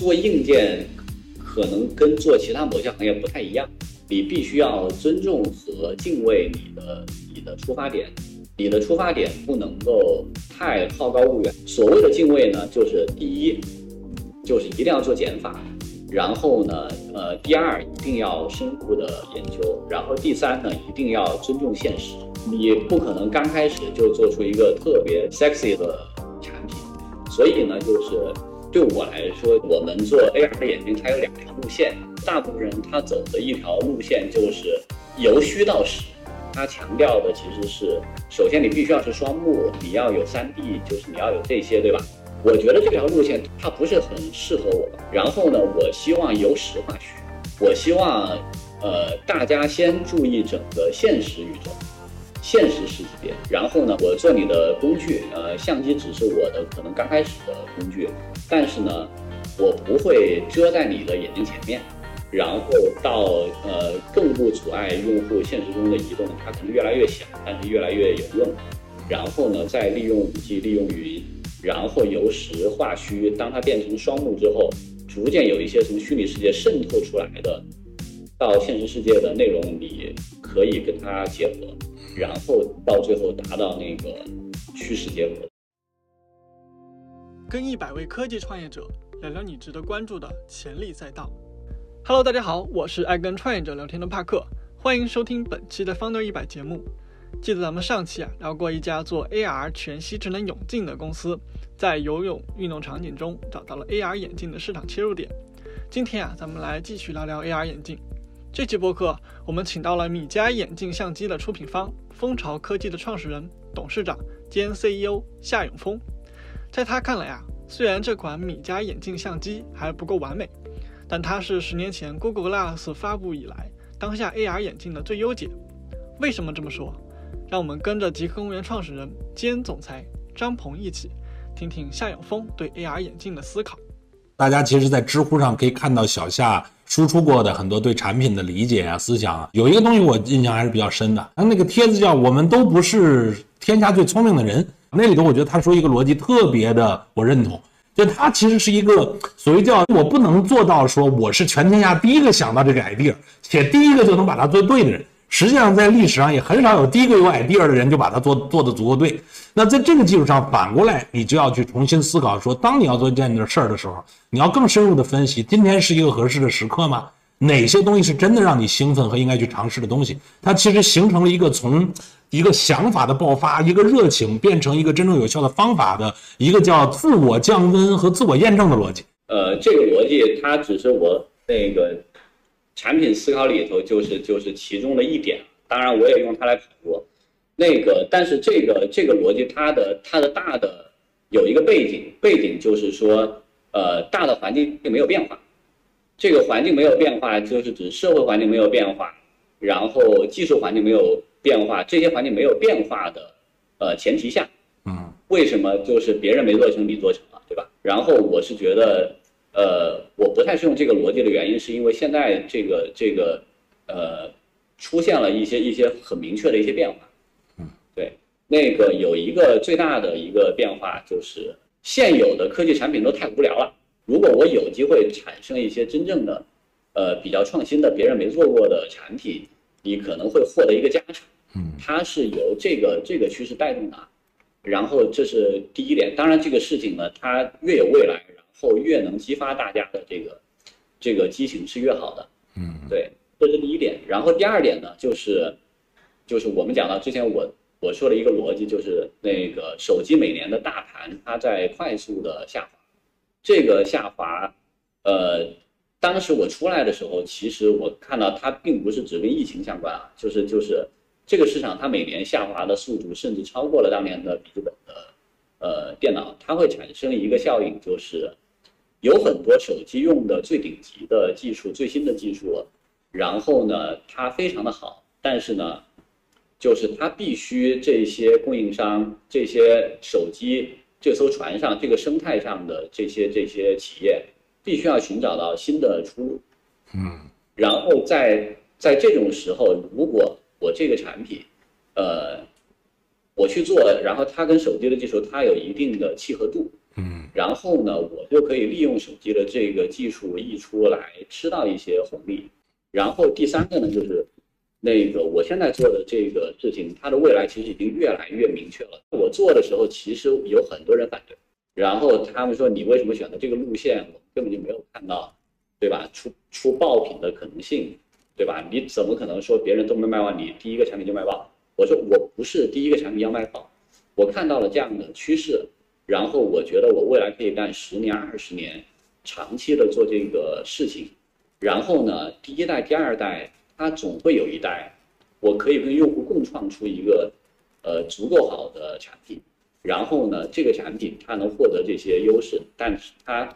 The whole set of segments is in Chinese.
做硬件可能跟做其他某些行业不太一样，你必须要尊重和敬畏你的你的出发点，你的出发点不能够太好高骛远。所谓的敬畏呢，就是第一，就是一定要做减法。然后呢，呃，第二一定要深入的研究，然后第三呢，一定要尊重现实。你不可能刚开始就做出一个特别 sexy 的产品，所以呢，就是对我来说，我们做 AR 的眼镜，它有两条路线。大部分人他走的一条路线就是由虚到实，他强调的其实是，首先你必须要是双目，你要有 3D，就是你要有这些，对吧？我觉得这条路线它不是很适合我。然后呢，我希望由实化虚。我希望，呃，大家先注意整个现实宇宙、现实世界。然后呢，我做你的工具，呃，相机只是我的可能刚开始的工具。但是呢，我不会遮在你的眼睛前面。然后到呃，更不阻碍用户现实中的移动，它可能越来越小，但是越来越有用。然后呢，再利用五 G，利用云。然后由实化虚，当它变成双目之后，逐渐有一些从虚拟世界渗透出来的，到现实世界的内容，你可以跟它结合，然后到最后达到那个趋势结果。跟一百位科技创业者聊聊你值得关注的潜力赛道。Hello，大家好，我是爱跟创业者聊天的帕克，欢迎收听本期的 Founder 一百节目。记得咱们上期啊聊过一家做 AR 全息智能泳镜的公司，在游泳运动场景中找到了 AR 眼镜的市场切入点。今天啊，咱们来继续聊聊 AR 眼镜。这期播客我们请到了米家眼镜相机的出品方蜂巢科技的创始人、董事长兼 CEO 夏永峰。在他看来啊，虽然这款米家眼镜相机还不够完美，但它是十年前 Google Glass 发布以来当下 AR 眼镜的最优解。为什么这么说？让我们跟着极客公园创始人兼总裁张鹏一起，听听夏永峰对 AR 眼镜的思考。大家其实，在知乎上可以看到小夏输出过的很多对产品的理解啊、思想啊。有一个东西我印象还是比较深的，他那个帖子叫“我们都不是天下最聪明的人”。那里头，我觉得他说一个逻辑特别的，我认同。就他其实是一个所谓叫我不能做到说我是全天下第一个想到这个 idea，且第一个就能把它做对的人。实际上，在历史上也很少有第一个有 idea 的人就把它做做得足够对。那在这个基础上，反过来，你就要去重新思考：说，当你要做这件事儿的时候，你要更深入的分析，今天是一个合适的时刻吗？哪些东西是真的让你兴奋和应该去尝试的东西？它其实形成了一个从一个想法的爆发，一个热情，变成一个真正有效的方法的一个叫自我降温和自我验证的逻辑。呃，这个逻辑它只是我那个。产品思考里头就是就是其中的一点，当然我也用它来跑过，那个但是这个这个逻辑它的它的大的有一个背景，背景就是说呃大的环境并没有变化，这个环境没有变化就是指社会环境没有变化，然后技术环境没有变化，这些环境没有变化的呃前提下，嗯，为什么就是别人没做成你做成了，对吧？然后我是觉得。呃，我不太适用这个逻辑的原因，是因为现在这个这个，呃，出现了一些一些很明确的一些变化。嗯，对，那个有一个最大的一个变化就是现有的科技产品都太无聊了。如果我有机会产生一些真正的，呃，比较创新的别人没做过的产品，你可能会获得一个加成。嗯，它是由这个这个趋势带动的。然后这是第一点。当然，这个事情呢，它越有未来。后越能激发大家的这个这个激情是越好的，嗯，对，这是第一点。然后第二点呢，就是就是我们讲到之前我我说的一个逻辑，就是那个手机每年的大盘它在快速的下滑，这个下滑，呃，当时我出来的时候，其实我看到它并不是只跟疫情相关啊，就是就是这个市场它每年下滑的速度甚至超过了当年的笔记本的呃电脑，它会产生一个效应，就是。有很多手机用的最顶级的技术、最新的技术，然后呢，它非常的好，但是呢，就是它必须这些供应商、这些手机这艘船上这个生态上的这些这些企业，必须要寻找到新的出路。嗯，然后在在这种时候，如果我这个产品，呃，我去做，然后它跟手机的技术它有一定的契合度。然后呢，我就可以利用手机的这个技术溢出来吃到一些红利。然后第三个呢，就是那个我现在做的这个事情，它的未来其实已经越来越明确了。我做的时候，其实有很多人反对，然后他们说你为什么选择这个路线？我根本就没有看到，对吧？出出爆品的可能性，对吧？你怎么可能说别人都没卖完，你第一个产品就卖爆？我说我不是第一个产品要卖爆，我看到了这样的趋势。然后我觉得我未来可以干十年、二十年，长期的做这个事情。然后呢，第一代、第二代，它总会有一代，我可以跟用户共创出一个，呃，足够好的产品。然后呢，这个产品它能获得这些优势，但是它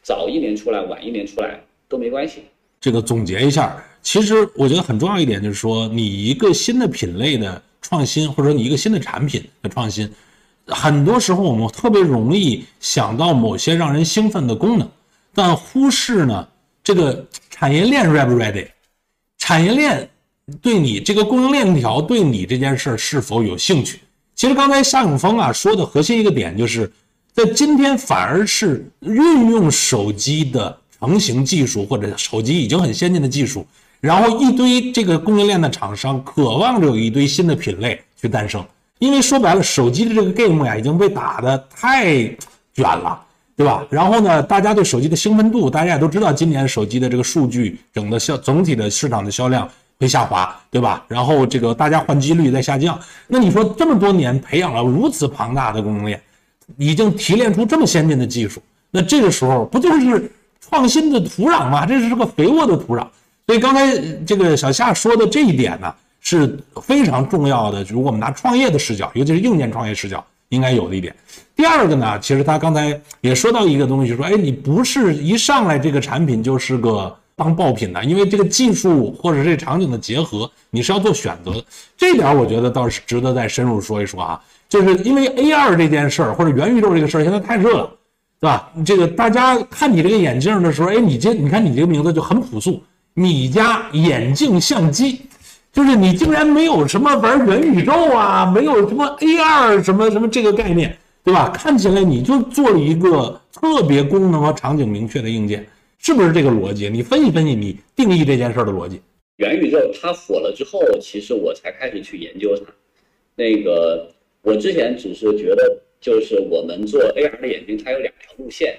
早一年出来、晚一年出来都没关系。这个总结一下，其实我觉得很重要一点就是说，你一个新的品类的创新，或者说你一个新的产品的创新。很多时候我们特别容易想到某些让人兴奋的功能，但忽视呢这个产业链 ready 不 ready，产业链对你这个供应链条对你这件事是否有兴趣？其实刚才夏永峰啊说的核心一个点就是，在今天反而是运用手机的成型技术或者手机已经很先进的技术，然后一堆这个供应链的厂商渴望着有一堆新的品类去诞生。因为说白了，手机的这个 game 呀已经被打得太卷了，对吧？然后呢，大家对手机的兴奋度，大家也都知道，今年手机的这个数据，整个销总体的市场的销量会下滑，对吧？然后这个大家换机率在下降。那你说这么多年培养了如此庞大的供应链，已经提炼出这么先进的技术，那这个时候不就是创新的土壤吗？这是个肥沃的土壤。所以刚才这个小夏说的这一点呢？是非常重要的。如果我们拿创业的视角，尤其是硬件创业视角，应该有的一点。第二个呢，其实他刚才也说到一个东西，说，哎，你不是一上来这个产品就是个当爆品的，因为这个技术或者这场景的结合，你是要做选择的。这点我觉得倒是值得再深入说一说啊。就是因为 AR 这件事儿或者元宇宙这个事儿现在太热了，对吧？这个大家看你这个眼镜的时候，哎，你这你看你这个名字就很朴素，米家眼镜相机。就是你竟然没有什么玩元宇宙啊，没有什么 AR 什么什么这个概念，对吧？看起来你就做了一个特别功能和场景明确的硬件，是不是这个逻辑？你分析分析，你定义这件事的逻辑。元宇宙它火了之后，其实我才开始去研究它。那个我之前只是觉得，就是我们做 AR 的眼镜，它有两条路线，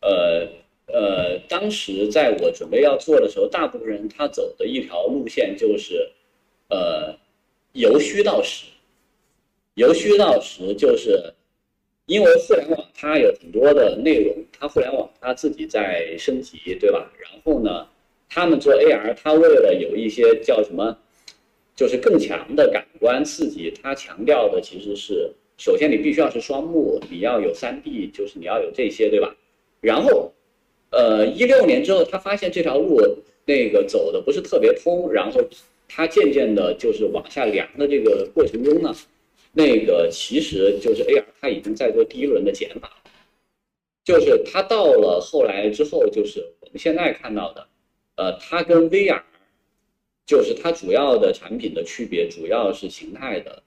呃。呃，当时在我准备要做的时候，大部分人他走的一条路线就是，呃，由虚到实。由虚到实，就是因为互联网它有很多的内容，它互联网它自己在升级，对吧？然后呢，他们做 AR，它为了有一些叫什么，就是更强的感官刺激，它强调的其实是，首先你必须要是双目，你要有 3D，就是你要有这些，对吧？然后。呃，一六年之后，他发现这条路那个走的不是特别通，然后他渐渐的就是往下量的这个过程中呢，那个其实就是 AR 它已经在做第一轮的减法，就是它到了后来之后，就是我们现在看到的，呃，它跟 VR 就是它主要的产品的区别，主要是形态的，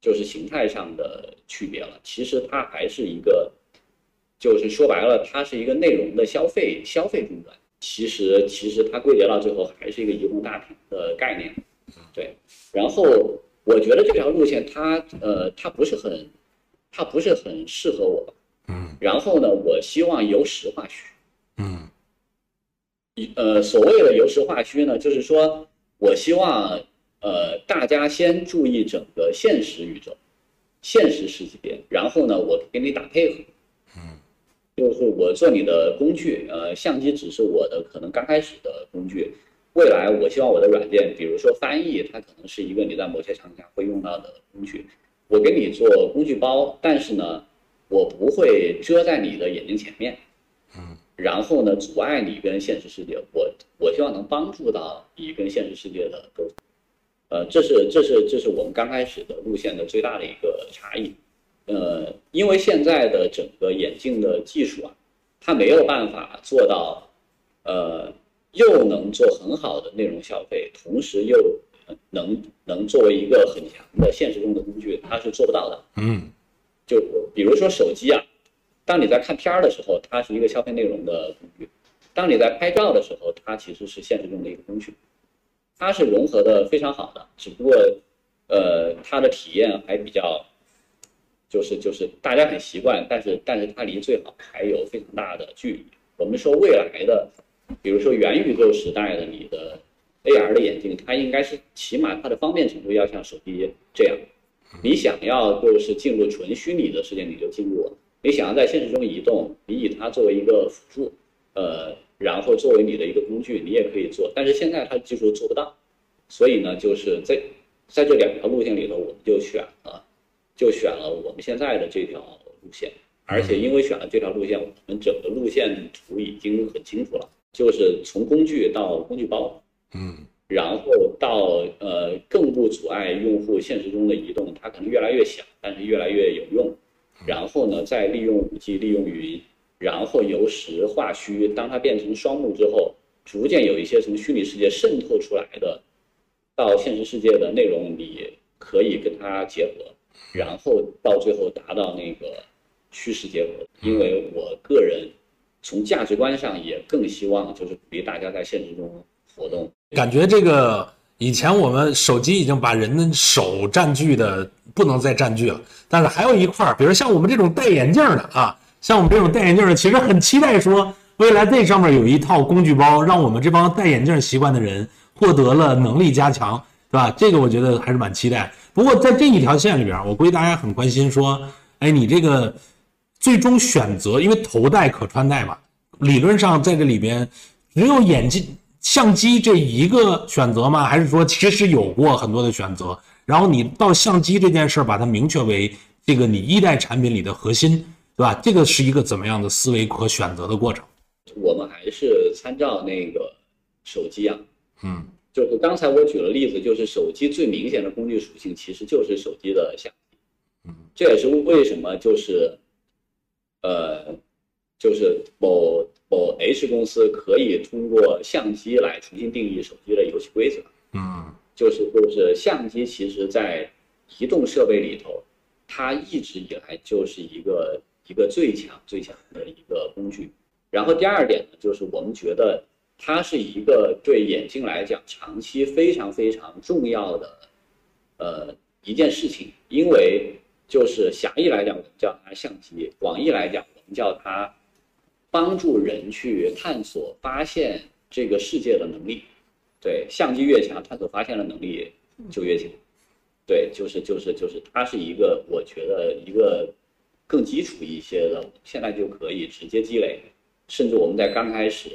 就是形态上的区别了。其实它还是一个。就是说白了，它是一个内容的消费消费终端。其实，其实它归结到最后还是一个移动大屏的概念。对。然后，我觉得这条路线它呃，它不是很，它不是很适合我。嗯。然后呢，我希望由实化虚。嗯。呃，所谓的由实化虚呢，就是说我希望呃大家先注意整个现实宇宙、现实世界，然后呢，我给你打配合。就是我做你的工具，呃，相机只是我的可能刚开始的工具，未来我希望我的软件，比如说翻译，它可能是一个你在某些场景下会用到的工具，我给你做工具包，但是呢，我不会遮在你的眼睛前面，嗯，然后呢，阻碍你跟现实世界，我我希望能帮助到你跟现实世界的沟通，呃，这是这是这是我们刚开始的路线的最大的一个差异。呃，因为现在的整个眼镜的技术啊，它没有办法做到，呃，又能做很好的内容消费，同时又能能作为一个很强的现实中的工具，它是做不到的。嗯，就比如说手机啊，当你在看片儿的时候，它是一个消费内容的工具；当你在拍照的时候，它其实是现实中的一个工具。它是融合的非常好的，只不过，呃，它的体验还比较，就是就是大家很习惯，但是但是它离最好还有非常大的距离。我们说未来的，比如说元宇宙时代的你的 AR 的眼镜，它应该是起码它的方便程度要像手机这样。你想要就是进入纯虚拟的世界，你就进入；你想要在现实中移动，你以它作为一个辅助，呃。然后作为你的一个工具，你也可以做，但是现在它技术做不到，所以呢，就是在在这两条路线里头，我们就选了，就选了我们现在的这条路线，而且因为选了这条路线，我们整个路线图已经很清楚了，就是从工具到工具包，嗯，然后到呃更不阻碍用户现实中的移动，它可能越来越小，但是越来越有用，然后呢，再利用五 G，利用云。然后由实化虚，当它变成双目之后，逐渐有一些从虚拟世界渗透出来的，到现实世界的内容，你可以跟它结合，然后到最后达到那个趋势结合。因为我个人从价值观上也更希望就是鼓励大家在现实中活动。感觉这个以前我们手机已经把人的手占据的不能再占据了，但是还有一块儿，比如像我们这种戴眼镜的啊。像我们这种戴眼镜的，其实很期待说，未来这上面有一套工具包，让我们这帮戴眼镜习惯的人获得了能力加强，吧？这个我觉得还是蛮期待。不过在这一条线里边，我估计大家很关心说，哎，你这个最终选择，因为头戴可穿戴嘛，理论上在这里边只有眼镜、相机这一个选择吗？还是说其实有过很多的选择？然后你到相机这件事儿，把它明确为这个你一代产品里的核心。对吧？这个是一个怎么样的思维和选择的过程？我们还是参照那个手机啊，嗯，就是刚才我举了例子，就是手机最明显的工具属性其实就是手机的相机，嗯，这也是为什么就是，呃，就是某某 H 公司可以通过相机来重新定义手机的游戏规则，嗯，就是就是相机其实在移动设备里头，它一直以来就是一个。一个最强最强的一个工具，然后第二点呢，就是我们觉得它是一个对眼镜来讲长期非常非常重要的，呃一件事情，因为就是狭义来讲我们叫它相机，广义来讲我们叫它帮助人去探索发现这个世界的能力，对，相机越强，探索发现的能力就越强，对，就是就是就是它是一个我觉得一个。更基础一些的，现在就可以直接积累，甚至我们在刚开始，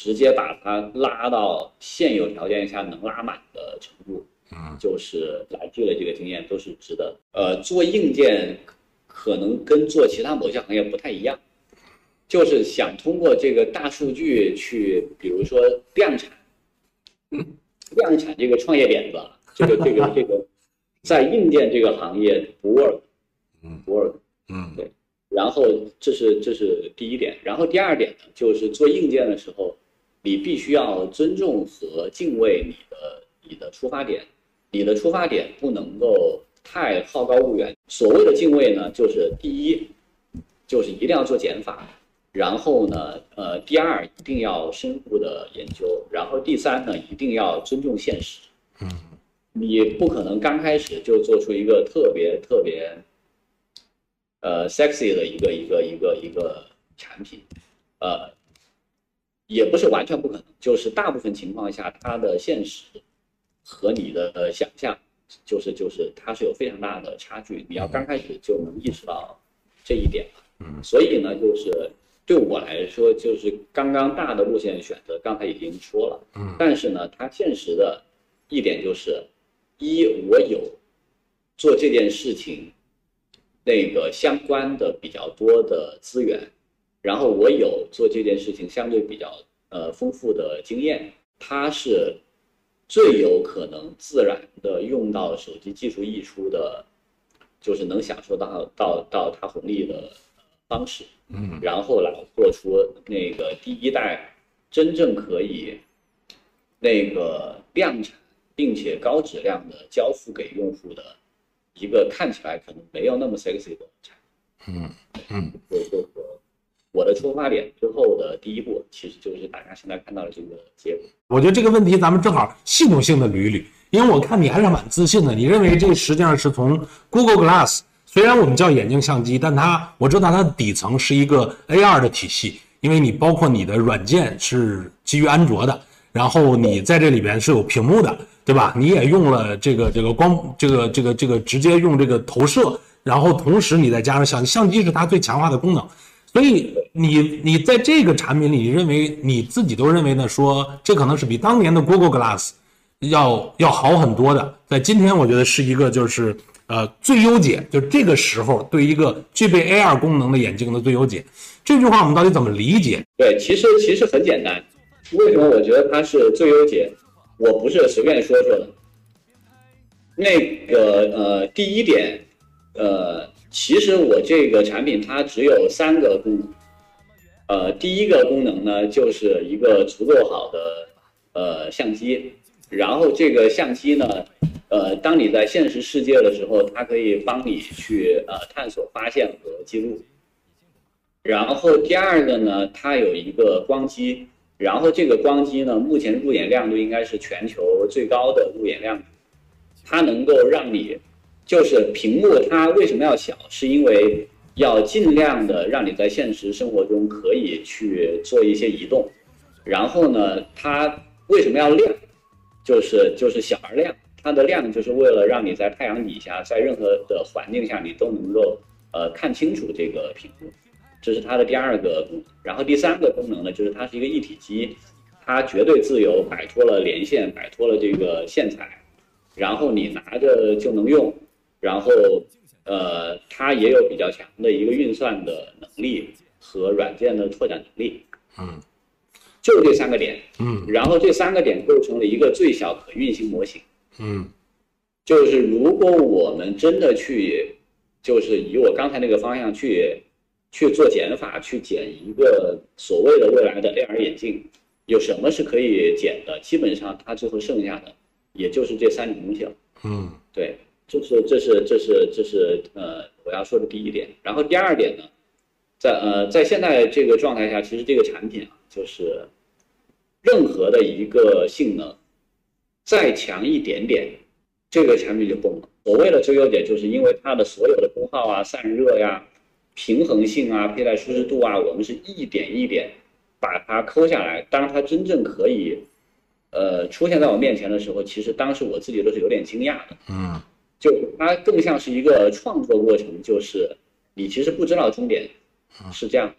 直接把它拉到现有条件下能拉满的程度，嗯，就是来积累这个经验都是值得。呃，做硬件可能跟做其他某些行业不太一样，就是想通过这个大数据去，比如说量产，量产这个创业点子，这个这个这个，在硬件这个行业不 work，嗯，不 work。嗯，对，然后这是这是第一点，然后第二点呢，就是做硬件的时候，你必须要尊重和敬畏你的你的出发点，你的出发点不能够太好高骛远。所谓的敬畏呢，就是第一，就是一定要做减法，然后呢，呃，第二一定要深入的研究，然后第三呢，一定要尊重现实。嗯，你不可能刚开始就做出一个特别特别。呃，sexy 的一个一个一个一个产品，呃，也不是完全不可能，就是大部分情况下，它的现实和你的想象，就是就是它是有非常大的差距。你要刚开始就能意识到这一点，嗯，所以呢，就是对我来说，就是刚刚大的路线选择，刚才已经说了，嗯，但是呢，它现实的一点就是，一我有做这件事情。那个相关的比较多的资源，然后我有做这件事情相对比较呃丰富的经验，它是最有可能自然的用到手机技术溢出的，就是能享受到到到它红利的方式，嗯，然后来做出那个第一代真正可以那个量产并且高质量的交付给用户的。一个看起来可能没有那么 sexy 的产品，嗯嗯，就就和我的出发点之后的第一步，其实就是大家现在看到的这个结果。我觉得这个问题咱们正好系统性的捋一捋，因为我看你还是蛮自信的。你认为这实际上是从 Google Glass，虽然我们叫眼镜相机，但它我知道它的底层是一个 AR 的体系，因为你包括你的软件是基于安卓的，然后你在这里边是有屏幕的，对吧？你也用了这个这个光这个这个这个直接用这个投射，然后同时你再加上相相机是它最强化的功能。所以你你在这个产品里，你认为你自己都认为呢？说这可能是比当年的 Google Glass 要要好很多的。在今天，我觉得是一个就是呃最优解，就这个时候对一个具备 AR 功能的眼镜的最优解。这句话我们到底怎么理解？对，其实其实很简单。为什么我觉得它是最优解？我不是随便说说的。那个呃，第一点，呃。其实我这个产品它只有三个功能，呃，第一个功能呢就是一个足够好的呃相机，然后这个相机呢，呃，当你在现实世界的时候，它可以帮你去呃探索、发现和记录。然后第二个呢，它有一个光机，然后这个光机呢，目前入眼亮度应该是全球最高的入眼亮度，它能够让你。就是屏幕它为什么要小？是因为要尽量的让你在现实生活中可以去做一些移动。然后呢，它为什么要亮？就是就是小而亮，它的亮就是为了让你在太阳底下，在任何的环境下你都能够呃看清楚这个屏幕。这是它的第二个功能。然后第三个功能呢，就是它是一个一体机，它绝对自由，摆脱了连线，摆脱了这个线材，然后你拿着就能用。然后，呃，它也有比较强的一个运算的能力和软件的拓展能力。嗯，就这三个点。嗯，然后这三个点构成了一个最小可运行模型。嗯，就是如果我们真的去，就是以我刚才那个方向去去做减法，去减一个所谓的未来的 AR 眼镜，有什么是可以减的？基本上它最后剩下的也就是这三种东西了。嗯，对。这是这是这是这是呃我要说的第一点，然后第二点呢，在呃在现在这个状态下，其实这个产品啊，就是任何的一个性能再强一点点，这个产品就崩了。所谓的最优点，就是因为它的所有的功耗啊、散热呀、平衡性啊、佩戴舒适度啊，我们是一点一点把它抠下来。当它真正可以呃出现在我面前的时候，其实当时我自己都是有点惊讶的。嗯。就它更像是一个创作过程，就是你其实不知道终点是这样，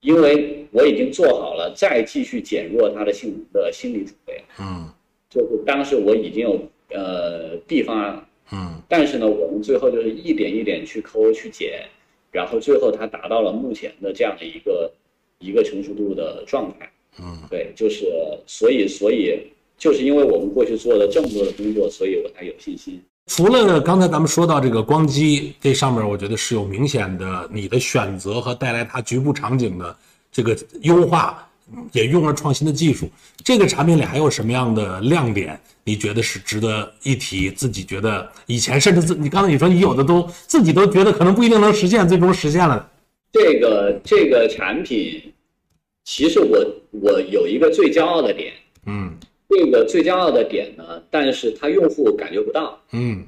因为我已经做好了再继续减弱它的性能的心理准备。嗯，就是当时我已经有呃 B 方案了。嗯，但是呢，我们最后就是一点一点去抠去减，然后最后它达到了目前的这样的一个一个成熟度的状态。嗯，对，就是所以所以就是因为我们过去做了这么多的工作，所以我才有信心。除了刚才咱们说到这个光机，这上面我觉得是有明显的你的选择和带来它局部场景的这个优化，也用了创新的技术。这个产品里还有什么样的亮点？你觉得是值得一提？自己觉得以前甚至自你刚才你说你有的都自己都觉得可能不一定能实现，最终实现了。这个这个产品，其实我我有一个最骄傲的点，嗯。这个最骄傲的点呢，但是它用户感觉不到。嗯，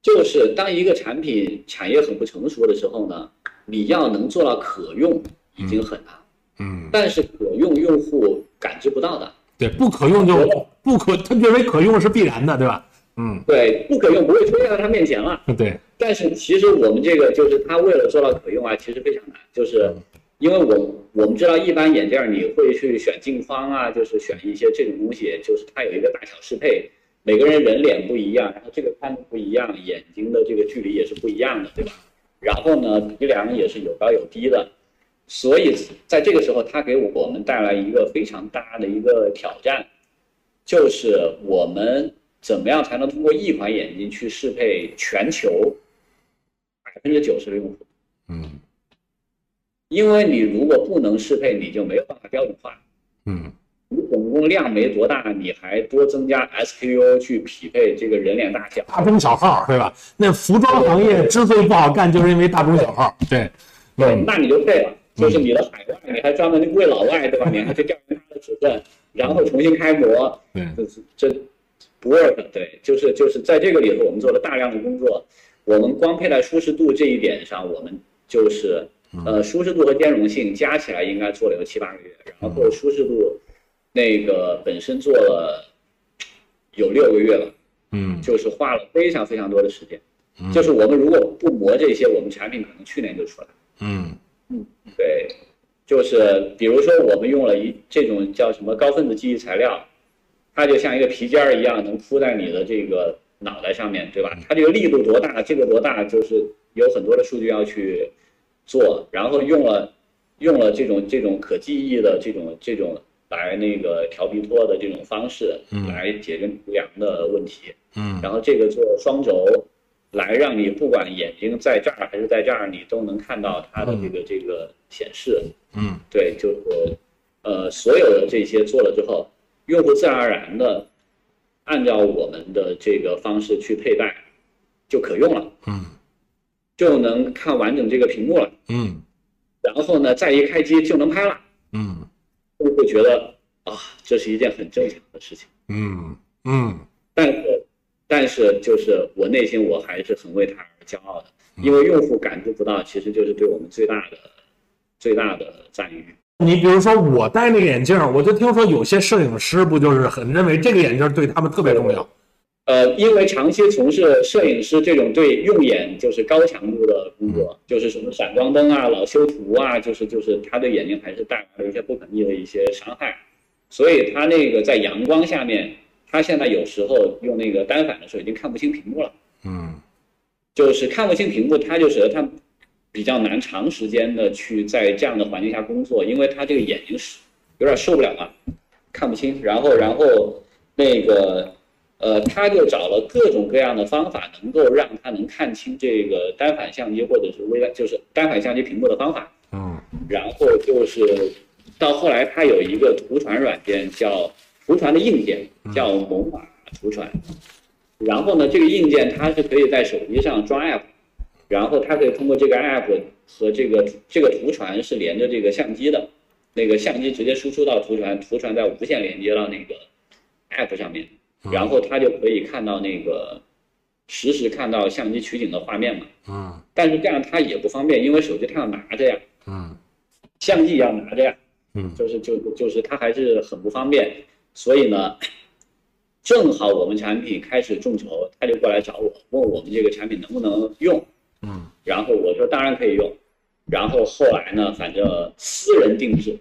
就是当一个产品产业很不成熟的时候呢，你要能做到可用已经很难。嗯，但是可用用户感知不到的。对，不可用就不可，他认为可用是必然的，对吧？嗯，对，不可用不会出现在他面前了。对，但是其实我们这个就是他为了做到可用啊，其实非常难，就是。因为我我们知道，一般眼镜你会去选镜框啊，就是选一些这种东西，就是它有一个大小适配，每个人人脸不一样，然后这个宽度不一样，眼睛的这个距离也是不一样的，对吧？然后呢，鼻梁也是有高有低的，所以在这个时候，它给我们带来一个非常大的一个挑战，就是我们怎么样才能通过一款眼镜去适配全球百分之九十的用户？嗯。因为你如果不能适配，你就没有办法标准化。嗯，你总共量没多大，你还多增加 SKU 去匹配这个人脸大小，大中小号，对吧？那服装行业之所以不好干，就是因为大中小号。对，对，那你就废了。就是你的海外，你还专门为老外，对吧？你还去调研他的尺寸，然后重新开模，对，这这不 work。对，就是就是在这个里头，我们做了大量的工作。我们光佩戴舒适度这一点上，我们就是呃舒适度和兼容性加起来应该做了有七八个月，然后舒适度那个本身做了有六个月了，嗯就是花了非常非常多的时间。嗯就是我们如果不磨这些，我们产品可能去年就出来。嗯对，就是比如说我们用了一这种叫什么高分子记忆材料，它就像一个皮筋儿一样，能铺在你的这个脑袋上面，对吧？它这个力度多大，这个多大，就是有很多的数据要去做，然后用了用了这种这种可记忆的这种这种来那个调皮托的这种方式嗯。来解决不良的问题，嗯。然后这个做双轴，来让你不管眼睛在这儿还是在这儿，你都能看到它的这个这个显示。嗯。对，就是呃，所有的这些做了之后，用户自然而然的按照我们的这个方式去佩戴，就可用了，嗯就能看完整这个屏幕了。嗯然后呢，再一开机就能拍了，嗯用户觉得啊，这是一件很正常的事情。嗯嗯但是，但是就是我内心我还是很为他而骄傲的，因为用户感知不到，其实就是对我们最大的最大的赞誉。你比如说我戴那个眼镜，我就听说有些摄影师不就是很认为这个眼镜对他们特别重要。呃，因为长期从事摄影师这种对用眼就是高强度的工作，就是什么闪光灯啊、老修图啊，就是就是他对眼睛还是带来了一些不可逆的一些伤害，所以他那个在阳光下面，他现在有时候用那个单反的时候已经看不清屏幕了，嗯。就是看不清屏幕，他就使得他比较难长时间的去在这样的环境下工作，因为他这个眼睛是有点受不了了，看不清，然后然后那个呃，他就找了各种各样的方法，能够让他能看清这个单反相机或者是微单就是单反相机屏幕的方法，嗯。然后就是到后来，他有一个图传软件叫图传的硬件，叫猛犸图传。然后呢，这个硬件它是可以在手机上装 app，然后它可以通过这个 app 和这个这个图传是连着这个相机的，那个相机直接输出到图传，图传再无线连接到那个 app 上面，然后他就可以看到那个实时看到相机取景的画面嘛。嗯。但是这样他也不方便，因为手机他要拿着呀。嗯。相机也要拿着呀，嗯。就是就就是他还是很不方便，所以呢，正好我们产品开始众筹，他就过来找我，问我们这个产品能不能用，嗯。然后我说当然可以用，然后后来呢，反正私人定制，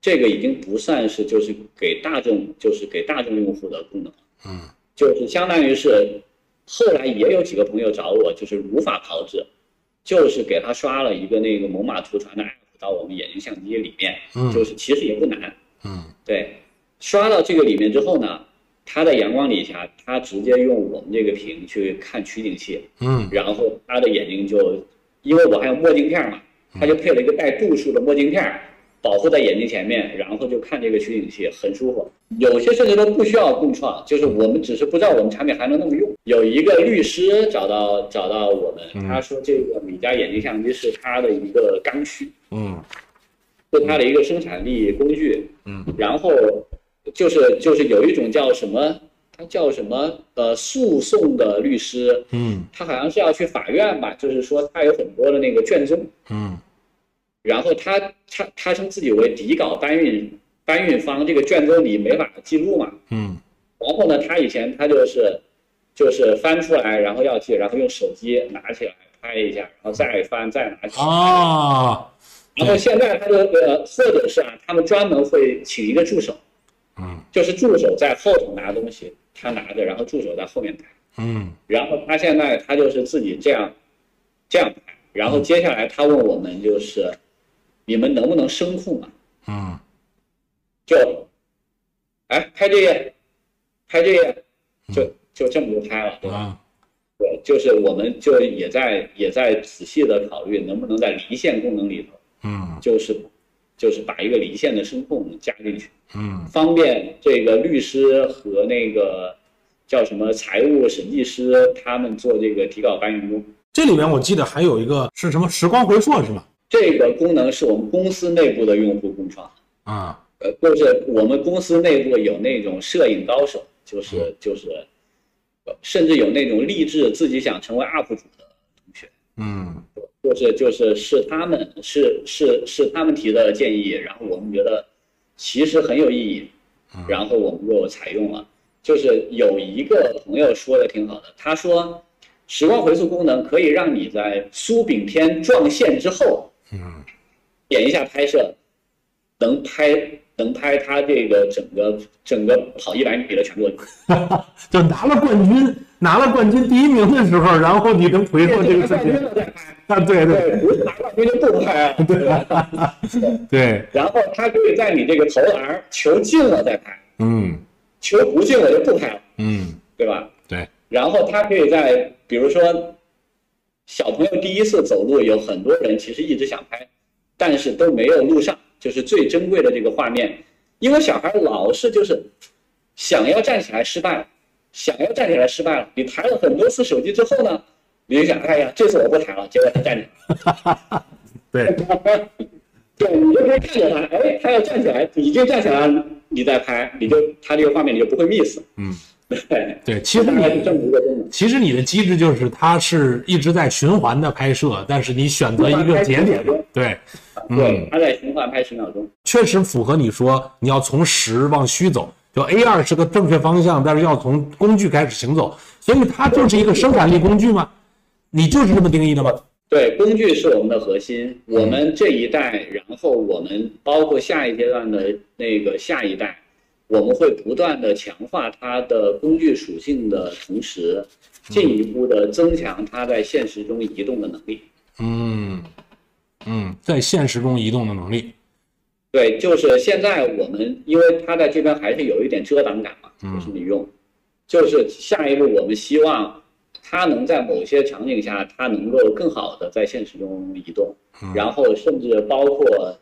这个已经不算是就是给大众就是给大众用户的功能，嗯。就是相当于是后来也有几个朋友找我，就是如法炮制，就是给他刷了一个那个猛犸图传的 app 到我们眼睛相机里面，嗯。就是其实也不难，嗯。对，刷到这个里面之后呢，他在阳光底下，他直接用我们这个屏去看取景器，嗯。然后他的眼睛就，因为我还有墨镜片嘛，他就配了一个带度数的墨镜片，保护在眼睛前面，然后就看这个取景器，很舒服。有些甚至都不需要共创，就是我们只是不知道我们产品还能那么用。有一个律师找到找到我们，他说这个米家眼镜相机是他的一个刚需，嗯是他的一个生产力工具。嗯，然后就是就是有一种叫什么，他叫什么呃诉讼的律师，嗯他好像是要去法院吧，就是说他有很多的那个卷宗，嗯然后他他他称自己为底稿搬运搬运方，这个卷宗里没法记录嘛。嗯然后呢，他以前他就是就是翻出来，然后要记，然后用手机拿起来拍一下，然后再翻再拿起来。啊然后现在他就呃，或者是啊，他们专门会请一个助手，嗯就是助手在后头拿东西，他拿着，然后助手在后面拍。嗯然后他现在他就是自己这样这样拍，然后接下来他问我们就是，你们能不能声控啊？嗯就，哎，拍这页，拍这页，就就这么就拍了，对吧？啊对，就是我们就也在也在仔细的考虑能不能在离线功能里头，嗯就是就是把一个离线的声控加进去，嗯方便这个律师和那个叫什么财务审计师他们做这个提稿搬运工。这里面我记得还有一个是什么时光回溯是吧？这个功能是我们公司内部的用户共创。啊，呃，就是我们公司内部有那种摄影高手，就是就是，呃甚至有那种励志自己想成为 UP 主的同学，嗯。就是就是是他们是是是他们提的建议，然后我们觉得其实很有意义，然后我们就采用了。就是有一个朋友说的挺好的，他说时光回溯功能可以让你在苏炳添撞线之后，嗯点一下拍摄，能拍能拍他这个整个整个跑一百米的全过程。就拿了冠军，拿了冠军第一名的时候，然后你能回溯这个视频了再拍，啊，对对对，不是拿冠军就不拍啊。对吧？对，然后他可以在你这个投篮球进了再拍，嗯球不进我就不拍了，嗯，对吧？对，然后他可以在比如说小朋友第一次走路，有很多人其实一直想拍，但是都没有录上，就是最珍贵的这个画面，因为小孩老是就是想要站起来失败了，想要站起来失败了，你抬了很多次手机之后呢，你就想，哎呀，这次我不抬了，结果他站起来。对，对，你就可以看着他，哎，他要站起来，你就站起来了，你再拍，你就他这个画面你就不会 miss。嗯，对，对，其实你。其实你的机制就是它是一直在循环的拍摄，但是你选择一个节点，对，对，它在循环拍十秒钟。确实符合你说你要从实往虚走，就 A 二是个正确方向，但是要从工具开始行走，所以它就是一个生产力工具吗？你就是这么定义的吗？对，工具是我们的核心。我们这一代，然后我们包括下一阶段的那个下一代，我们会不断的强化它的工具属性的同时，进一步的增强它在现实中移动的能力。嗯嗯，在现实中移动的能力，对，就是现在我们，因为它在这边还是有一点遮挡感嘛，就是你用，就是下一步我们希望它能在某些场景下，它能够更好的在现实中移动，然后甚至包括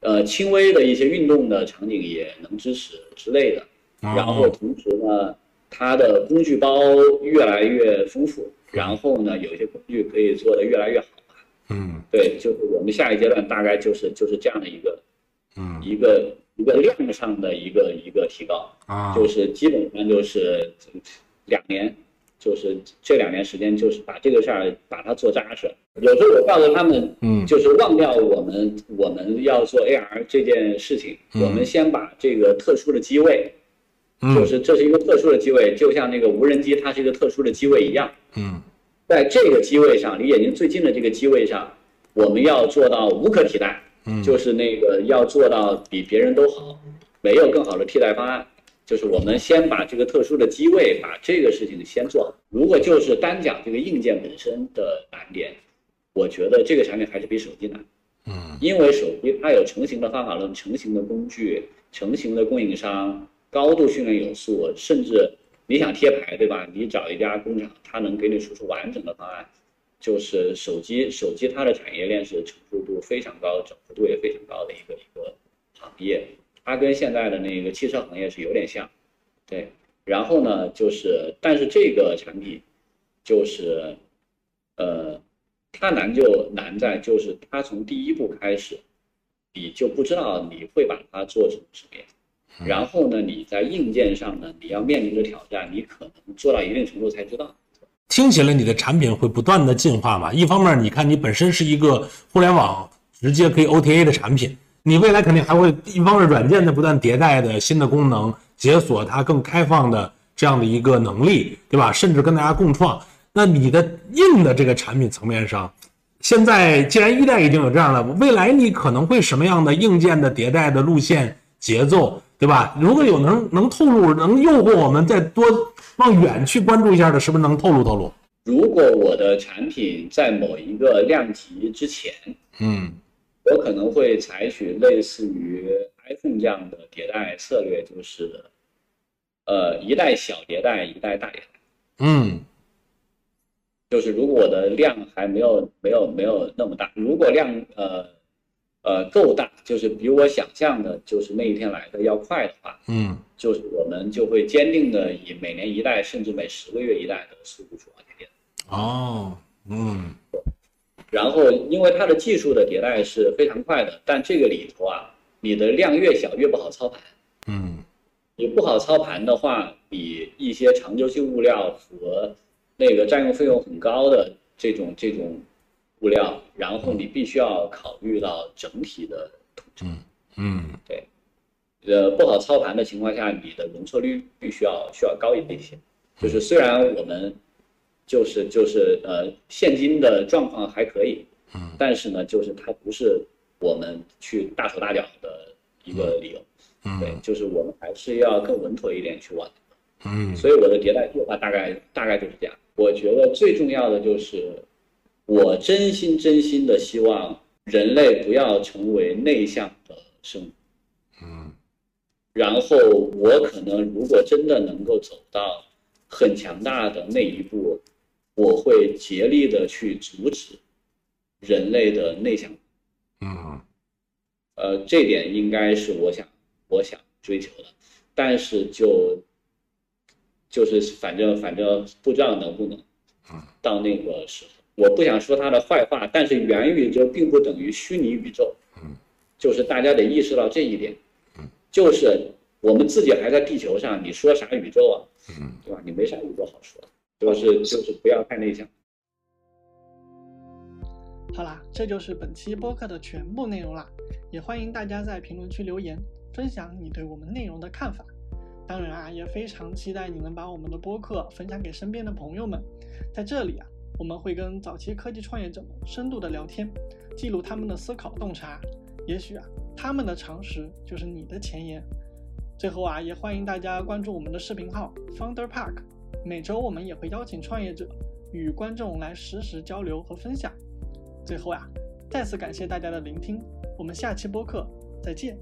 呃轻微的一些运动的场景也能支持之类的。然后同时呢，它的工具包越来越丰富，然后呢，有一些工具可以做得越来越好。嗯对，就是我们下一阶段大概就是就是这样的一个嗯一个一个量上的一个一个提高，啊，就是基本上就是两年，就是这两年时间，就是把这个事儿把它做扎实。有时候我告诉他们，嗯就是忘掉我们我们要做 AR 这件事情，嗯我们先把这个特殊的机位，就嗯是这是一个特殊的机位，就像那个无人机它是一个特殊的机位一样。嗯在这个机位上，离眼睛最近的这个机位上，我们要做到无可替代，嗯就是那个要做到比别人都好，没有更好的替代方案。就是我们先把这个特殊的机位，把这个事情先做好。如果就是单讲这个硬件本身的难点，我觉得这个产品还是比手机难，嗯因为手机它有成型的方法论、成型的工具、成型的供应商、高度训练有素，甚至你想贴牌，对吧？你找一家工厂，它能给你输出完整的方案。就是手机，手机它的产业链是成熟度非常高、整合度也非常高的一个一个行业，它跟现在的那个汽车行业是有点像，对。然后呢，就是但是这个产品就是，呃，它难就难在就是它从第一步开始，你就不知道你会把它做成什么样。然后呢，你在硬件上呢，你要面临着挑战，你可能做到一定程度才知道。听起来你的产品会不断的进化嘛？一方面，你看你本身是一个互联网直接可以 OTA 的产品，你未来肯定还会一方面软件的不断迭代的新的功能，解锁它更开放的这样的一个能力，对吧？甚至跟大家共创。那你的硬的这个产品层面上，现在既然一代已经有这样了，未来你可能会什么样的硬件的迭代的路线节奏，对吧？如果有能能透露、能诱惑我们再多往远去关注一下的，是不是能透露透露？如果我的产品在某一个量级之前，嗯我可能会采取类似于 iPhone 这样的迭代策略，就是，呃，一代小迭代，一代大迭代。嗯就是如果我的量还没有没有没有那么大，如果量呃呃够大，就是比我想象的，就是那一天来的要快的话，嗯就是我们就会坚定的以每年一代，甚至每十个月一代的速度去往前变。哦嗯然后因为它的技术的迭代是非常快的，但这个里头啊，你的量越小越不好操盘。嗯你不好操盘的话，比一些长周期物料和那个占用费用很高的这种这种物料，然后你必须要考虑到整体的统筹。嗯对呃，不好操盘的情况下，你的容错率必须要需要高一些。就是虽然我们就是就是呃现金的状况还可以，嗯，但是呢，就是它不是我们去大手大脚的一个理由。对，嗯就是我们还是要更稳妥一点去玩。嗯所以我的迭代计划大概大概就是这样。我觉得最重要的就是，我真心真心的希望人类不要成为内向的生物。嗯然后我可能如果真的能够走到很强大的那一步，我会竭力的去阻止人类的内向。嗯呃，这点应该是我想我想追求的，但是就就是反正反正不知道能不能嗯到那个时候。我不想说他的坏话，但是元宇宙并不等于虚拟宇宙。嗯，就是大家得意识到这一点。嗯，就是我们自己还在地球上，你说啥宇宙啊？嗯对吧？你没啥宇宙好说的，就是就是不要太内向。好啦，这就是本期播客的全部内容啦，也欢迎大家在评论区留言，分享你对我们内容的看法。当然啊，也非常期待你能把我们的播客分享给身边的朋友们。在这里啊，我们会跟早期科技创业者们深度的聊天，记录他们的思考洞察。也许啊，他们的常识就是你的前沿。最后啊，也欢迎大家关注我们的视频号 Founder Park，每周我们也会邀请创业者与观众来实时交流和分享。最后呀、再次感谢大家的聆听，我们下期播客再见。